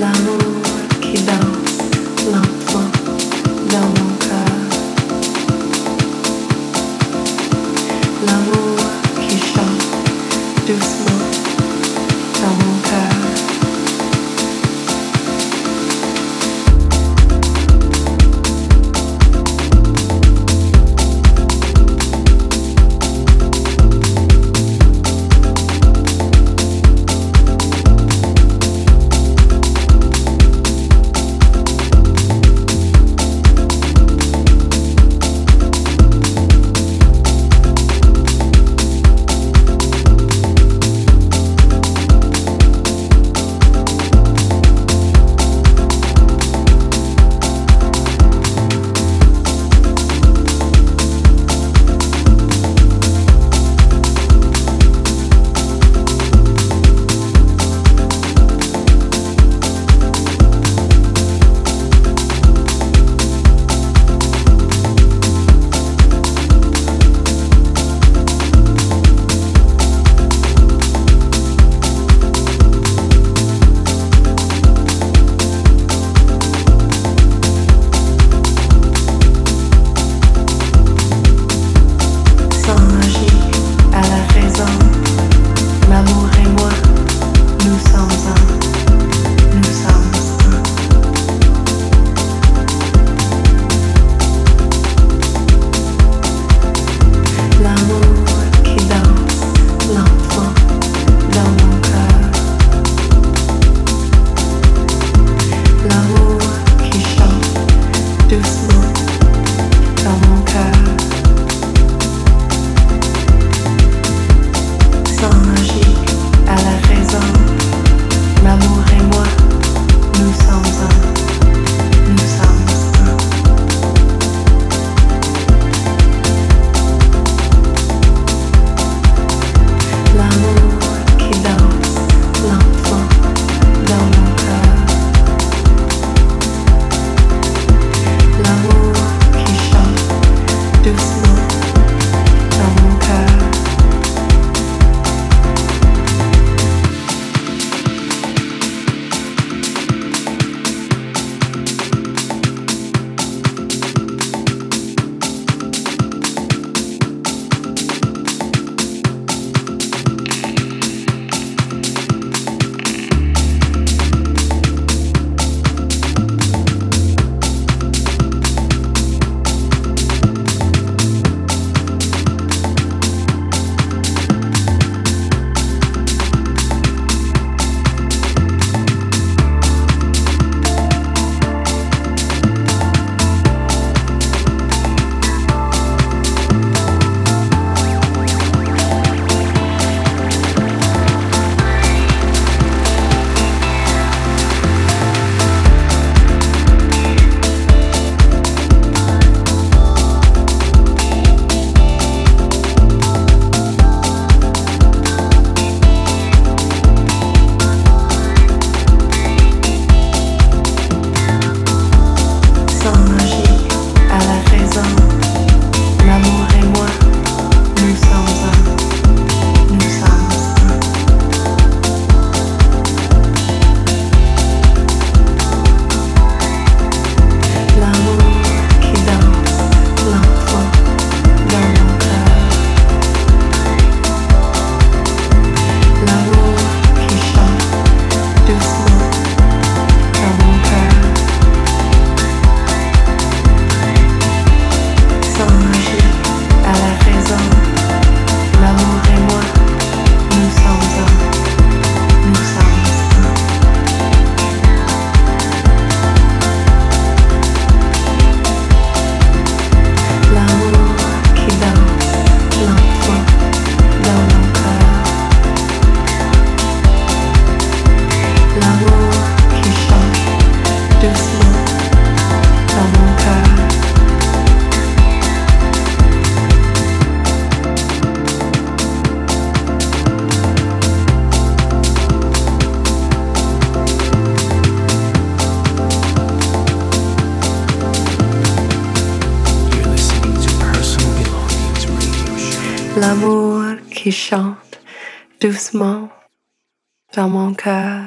chante doucement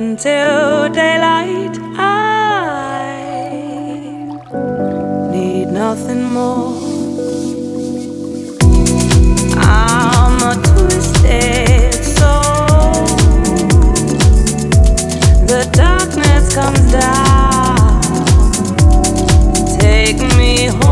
until daylight. I need nothing more. I'm a twisted soul. The darkness comes down. Take me home.